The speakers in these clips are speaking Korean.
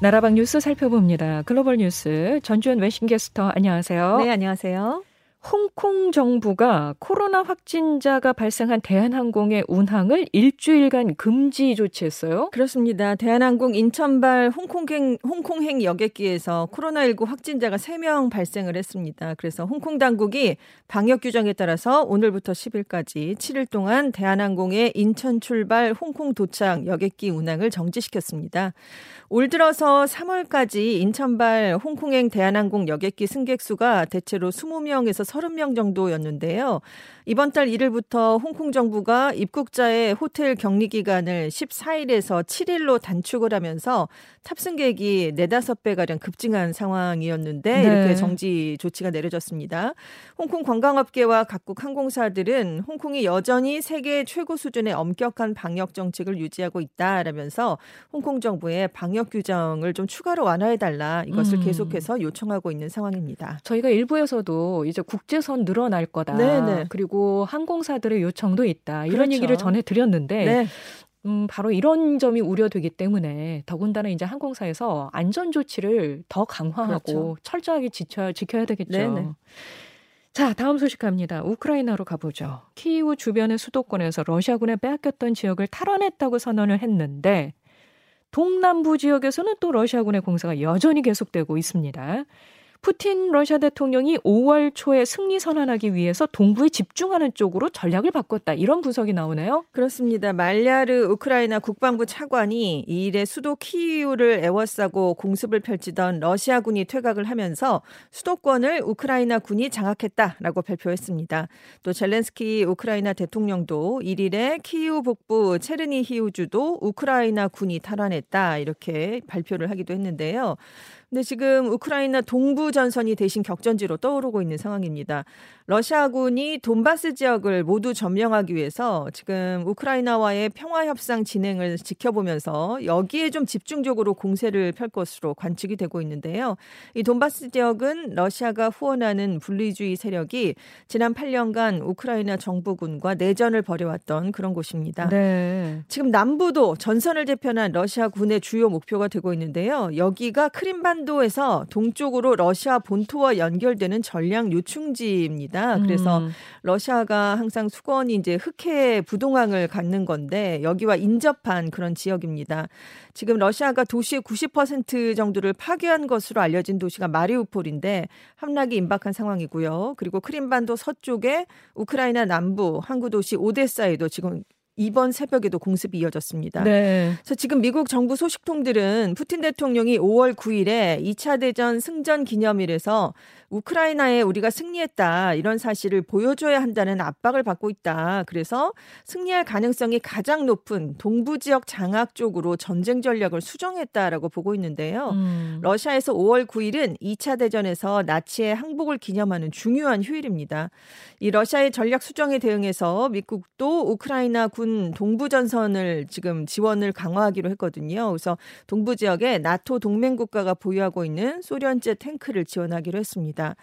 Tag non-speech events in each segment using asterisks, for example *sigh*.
나라방 뉴스 살펴봅니다. 글로벌 뉴스 전주현 외신캐스터 안녕하세요. 네, 안녕하세요. 홍콩 정부가 코로나 확진자가 발생한 대한항공의 운항을 일주일간 금지 조치했어요. 그렇습니다. 대한항공 인천발 홍콩행, 홍콩행 여객기에서 코로나19 확진자가 3명 발생을 했습니다. 그래서 홍콩 당국이 방역 규정에 따라서 오늘부터 10일까지 7일 동안 대한항공의 인천 출발 홍콩 도착 여객기 운항을 정지시켰습니다. 올 들어서 3월까지 인천발 홍콩행 대한항공 여객기 승객 수가 대체로 20명에서 30명 정도였는데요. 이번 달 1일부터 홍콩 정부가 입국자의 호텔 격리 기간을 14일에서 7일로 단축을 하면서 탑승객이 4, 5배 가량 급증한 상황이었는데 네. 이렇게 정지 조치가 내려졌습니다. 홍콩 관광업계와 각국 항공사들은 홍콩이 여전히 세계 최고 수준의 엄격한 방역 정책을 유지하고 있다라면서 홍콩 정부의 방역 규정을 좀 추가로 완화해 달라 이것을 음. 계속해서 요청하고 있는 상황입니다. 저희가 일부에서도 이제 국 제선 늘어날 거다. 네네. 그리고 그리고 항공사들의 요청도 있다. 이런 그렇죠. 얘기를 전해 드렸는데 네. 음, 바로 이런 점이 우려되기 때문에 더군다나 이제 항공사에서 안전 조치를 더 강화하고 그렇죠. 철저하게 지켜, 지켜야 되겠죠. 네네. 자, 다음 소식 갑니다. 우크라이나로 가보죠. 키이우 주변의 수도권에서 러시아군에 빼앗겼던 지역을 탈환했다고 선언을 했는데 동남부 지역에서는 또 러시아군의 공세가 여전히 계속되고 있습니다. 푸틴 러시아 대통령이 5월 초에 승리 선언하기 위해서 동부에 집중하는 쪽으로 전략을 바꿨다. 이런 분석이 나오네요. 그렇습니다. 말야르 우크라이나 국방부 차관이 이 일에 수도 키이우를 에워싸고 공습을 펼치던 러시아군이 퇴각을 하면서 수도권을 우크라이나 군이 장악했다라고 발표했습니다. 또 젤렌스키 우크라이나 대통령도 1일에 키이우 북부 체르니 히우주도 우크라이나 군이 탈환했다 이렇게 발표를 하기도 했는데요. 근데 지금 우크라이나 동부 전선이 대신 격전지로 떠오르고 있는 상황입니다. 러시아군이 돈바스 지역을 모두 점령하기 위해서 지금 우크라이나와의 평화 협상 진행을 지켜보면서 여기에 좀 집중적으로 공세를 펼 것으로 관측이 되고 있는데요. 이 돈바스 지역은 러시아가 후원하는 분리주의 세력이 지난 8년간 우크라이나 정부군과 내전을 벌여왔던 그런 곳입니다. 네. 지금 남부도 전선을 재편한 러시아군의 주요 목표가 되고 있는데요. 여기가 크림반 한반도에서 동쪽으로 러시아 본토와 연결되는 전략 요충지입니다. 그래서 음. 러시아가 항상 수건이 이제 흑해 부동항을 갖는 건데 여기와 인접한 그런 지역입니다. 지금 러시아가 도시의 90% 정도를 파괴한 것으로 알려진 도시가 마리우폴인데 함락이 임박한 상황이고요. 그리고 크림반도 서쪽에 우크라이나 남부 항구 도시 오데사에도 지금 이번 새벽에도 공습이 이어졌습니다. 네. 그래서 지금 미국 정부 소식통들은 푸틴 대통령이 5월 9일에 2차 대전 승전 기념일에서 우크라이나에 우리가 승리했다 이런 사실을 보여줘야 한다는 압박을 받고 있다. 그래서 승리할 가능성이 가장 높은 동부 지역 장악 쪽으로 전쟁 전략을 수정했다라고 보고 있는데요. 음. 러시아에서 5월 9일은 2차 대전에서 나치의 항복을 기념하는 중요한 휴일입니다. 이 러시아의 전략 수정에 대응해서 미국도 우크라이나 군 동부 전선을 지금 지원을 강화하기로 했거든요. 그래서 동부 지역에 나토 동맹 국가가 보유하고 있는 소련제 탱크를 지원하기로 했습니다. 있습니다.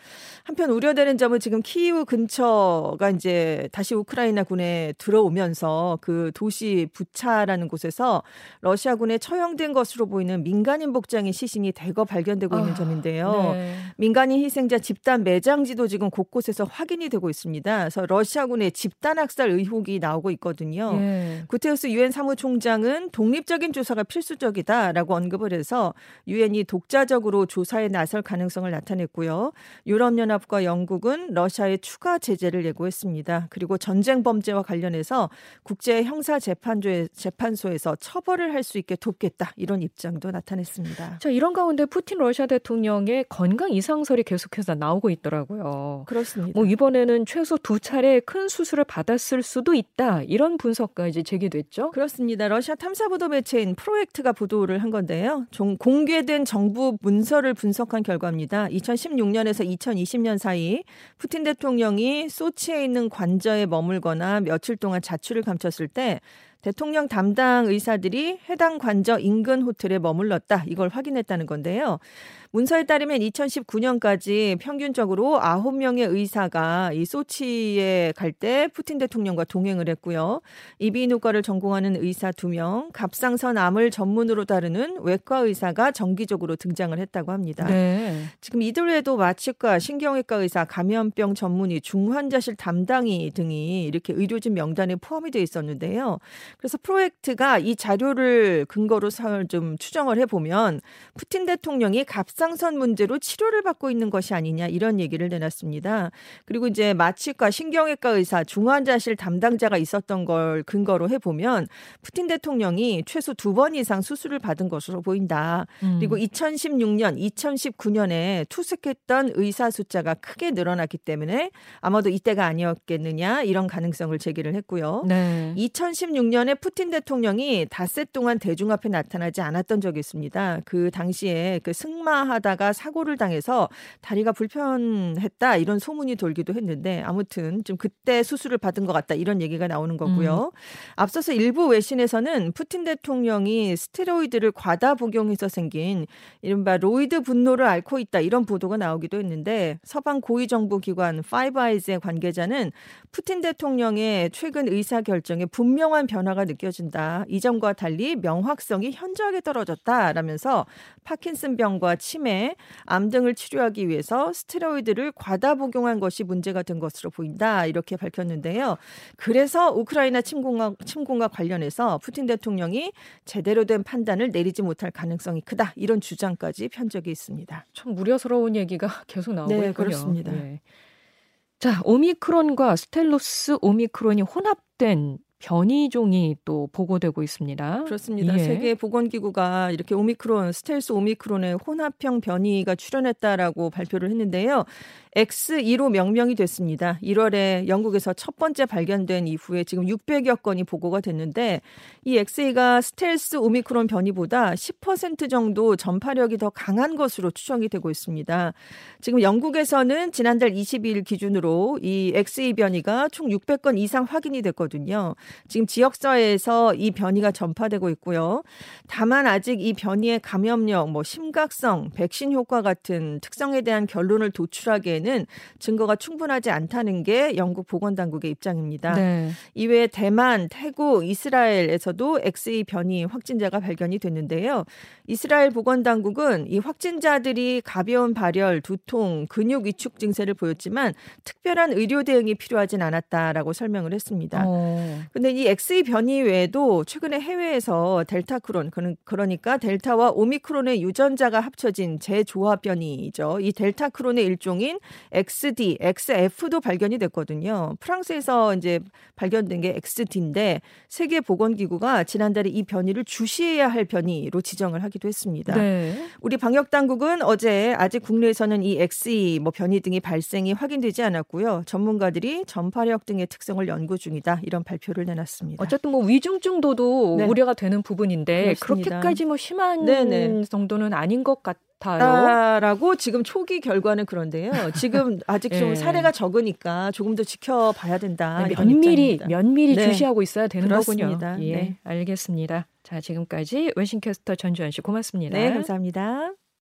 한편 우려되는 점은 지금 키이우 근처가 이제 다시 우크라이나 군에 들어오면서 그 도시 부차라는 곳에서 러시아군에 처형된 것으로 보이는 민간인 복장의 시신이 대거 발견되고 있는 아, 점인데요. 네. 민간인 희생자 집단 매장지도 지금 곳곳에서 확인이 되고 있습니다. 그래서 러시아군의 집단 학살 의혹이 나오고 있거든요. 네. 구테우스 유엔 사무총장은 독립적인 조사가 필수적이다라고 언급을 해서 유엔이 독자적으로 조사에 나설 가능성을 나타냈고요. 유럽연합과 영국은 러시아에 추가 제재를 예고했습니다. 그리고 전쟁 범죄와 관련해서 국제 형사 재판소에서 처벌을 할 수 있게 돕겠다 이런 입장도 나타냈습니다. 자 이런 가운데 푸틴 러시아 대통령의 건강 이상설이 계속해서 나오고 있더라고요. 그렇습니다. 뭐 이번에는 최소 두 차례 큰 수술을 받았을 수도 있다 이런 분석까지 제기됐죠. 그렇습니다. 러시아 탐사 보도 매체인 프로젝트가 보도를 한 건데요. 공개된 정부 문서를 분석한 결과입니다. 2016년에서 2020년 사이 푸틴 대통령이 소치에 있는 관저에 머물거나 며칠 동안 자취를 감췄을 때 대통령 담당 의사들이 해당 관저 인근 호텔에 머물렀다. 이걸 확인했다는 건데요. 문서에 따르면 2019년까지 평균적으로 9명의 의사가 이 소치에 갈 때 푸틴 대통령과 동행을 했고요. 이비인후과를 전공하는 의사 2명, 갑상선 암을 전문으로 다루는 외과 의사가 정기적으로 등장을 했다고 합니다. 네. 지금 이들 외에도 마취과, 신경외과 의사, 감염병 전문의, 중환자실 담당의 등이 이렇게 의료진 명단에 포함이 돼 있었는데요. 그래서 프로젝트가 이 자료를 근거로 좀 추정을 해보면 푸틴 대통령이 갑 갑상선 문제로 치료를 받고 있는 것이 아니냐 이런 얘기를 내놨습니다. 그리고 이제 마취과 신경외과 의사 중환자실 담당자가 있었던 걸 근거로 해보면 푸틴 대통령이 최소 두 번 이상 수술을 받은 것으로 보인다. 음. 그리고 2016년, 2019년에 투숙했던 의사 숫자가 크게 늘어났기 때문에 아마도 이때가 아니었겠느냐 이런 가능성을 제기를 했고요. 네. 2016년에 푸틴 대통령이 닷새 동안 대중 앞에 나타나지 않았던 적이 있습니다. 그 당시에 그 승마 하다가 사고를 당해서 다리가 불편했다 이런 소문이 돌기도 했는데 아무튼 좀 그때 수술을 받은 것 같다 이런 얘기가 나오는 거고요. 음. 앞서서 일부 외신에서는 푸틴 대통령이 스테로이드를 과다 복용해서 생긴 이른바 roid 분노를 앓고 있다 이런 보도가 나오기도 했는데 서방 고위 정부 기관 Five Eyes의 관계자는 푸틴 대통령의 최근 의사 결정에 분명한 변화가 느껴진다. 이전과 달리 명확성이 현저하게 떨어졌다라면서 파킨슨병과 치매, 암 등을 치료하기 위해서 스테로이드를 과다 복용한 것이 문제가 된 것으로 보인다. 이렇게 밝혔는데요. 그래서 우크라이나 침공과, 침공과 관련해서 푸틴 대통령이 제대로 된 판단을 내리지 못할 가능성이 크다. 이런 주장까지 편 적이 있습니다. 참 우려스러운 얘기가 계속 나오고 네, 있군요. 그렇습니다. 네. 자, 오미크론과 스텔스 오미크론이 혼합된 변이종이 또 보고되고 있습니다. 그렇습니다. 예. 세계 보건기구가 이렇게 오미크론, 스텔스 오미크론의 혼합형 변이가 출현했다라고 발표를 했는데요. X2로 명명이 됐습니다. 1월에 영국에서 첫 번째 발견된 이후에 지금 600여 건이 보고가 됐는데 이 XA가 스텔스 오미크론 변이보다 10% 정도 전파력이 더 강한 것으로 추정이 되고 있습니다. 지금 영국에서는 지난달 22일 기준으로 이 XA 변이가 총 600건 이상 확인이 됐거든요. 지금 지역사회에서 이 변이가 전파되고 있고요. 다만 아직 이 변이의 감염력, 뭐 심각성, 백신 효과 같은 특성에 대한 결론을 도출하기에 경우에는 증거가 충분하지 않다는 게 영국 보건당국의 입장입니다. 네. 이외에 대만, 태국, 이스라엘에서도 XE 변이 확진자가 발견이 됐는데요. 이스라엘 보건당국은 이 확진자들이 가벼운 발열, 두통, 근육 위축 증세를 보였지만 특별한 의료 대응이 필요하진 않았다라고 설명을 했습니다. 어. 근데 이 XE 변이 외에도 최근에 해외에서 델타 크론, 그러니까 델타와 오미크론의 유전자가 합쳐진 재조합 변이죠. 이 델타 크론의 일종인 XD, XF도 발견이 됐거든요. 프랑스에서 이제 발견된 게 XD인데 세계 보건 기구가 지난달에 이 변이를 주시해야 할 변이로 지정을 하기도 했습니다. 네. 우리 방역 당국은 어제 아직 국내에서는 이 XE 뭐 변이 등이 발생이 확인되지 않았고요. 전문가들이 전파력 등의 특성을 연구 중이다. 이런 발표를 내놨습니다. 어쨌든 뭐 위중증도도 네. 우려가 되는 부분인데 그렇습니다. 그렇게까지 뭐 심한 네네. 정도는 아닌 것 같아요. 같아요.라고 지금 초기 결과는 그런데요. 지금 *laughs* 아직 좀 네. 사례가 적으니까 조금 더 지켜봐야 된다. 네, 면밀히 면밀히 네. 주시하고 있어야 되는 그렇습니다. 거군요. 예, 네. 알겠습니다. 자, 지금까지 웨싱캐스터 전주현 씨 고맙습니다. 네, 감사합니다.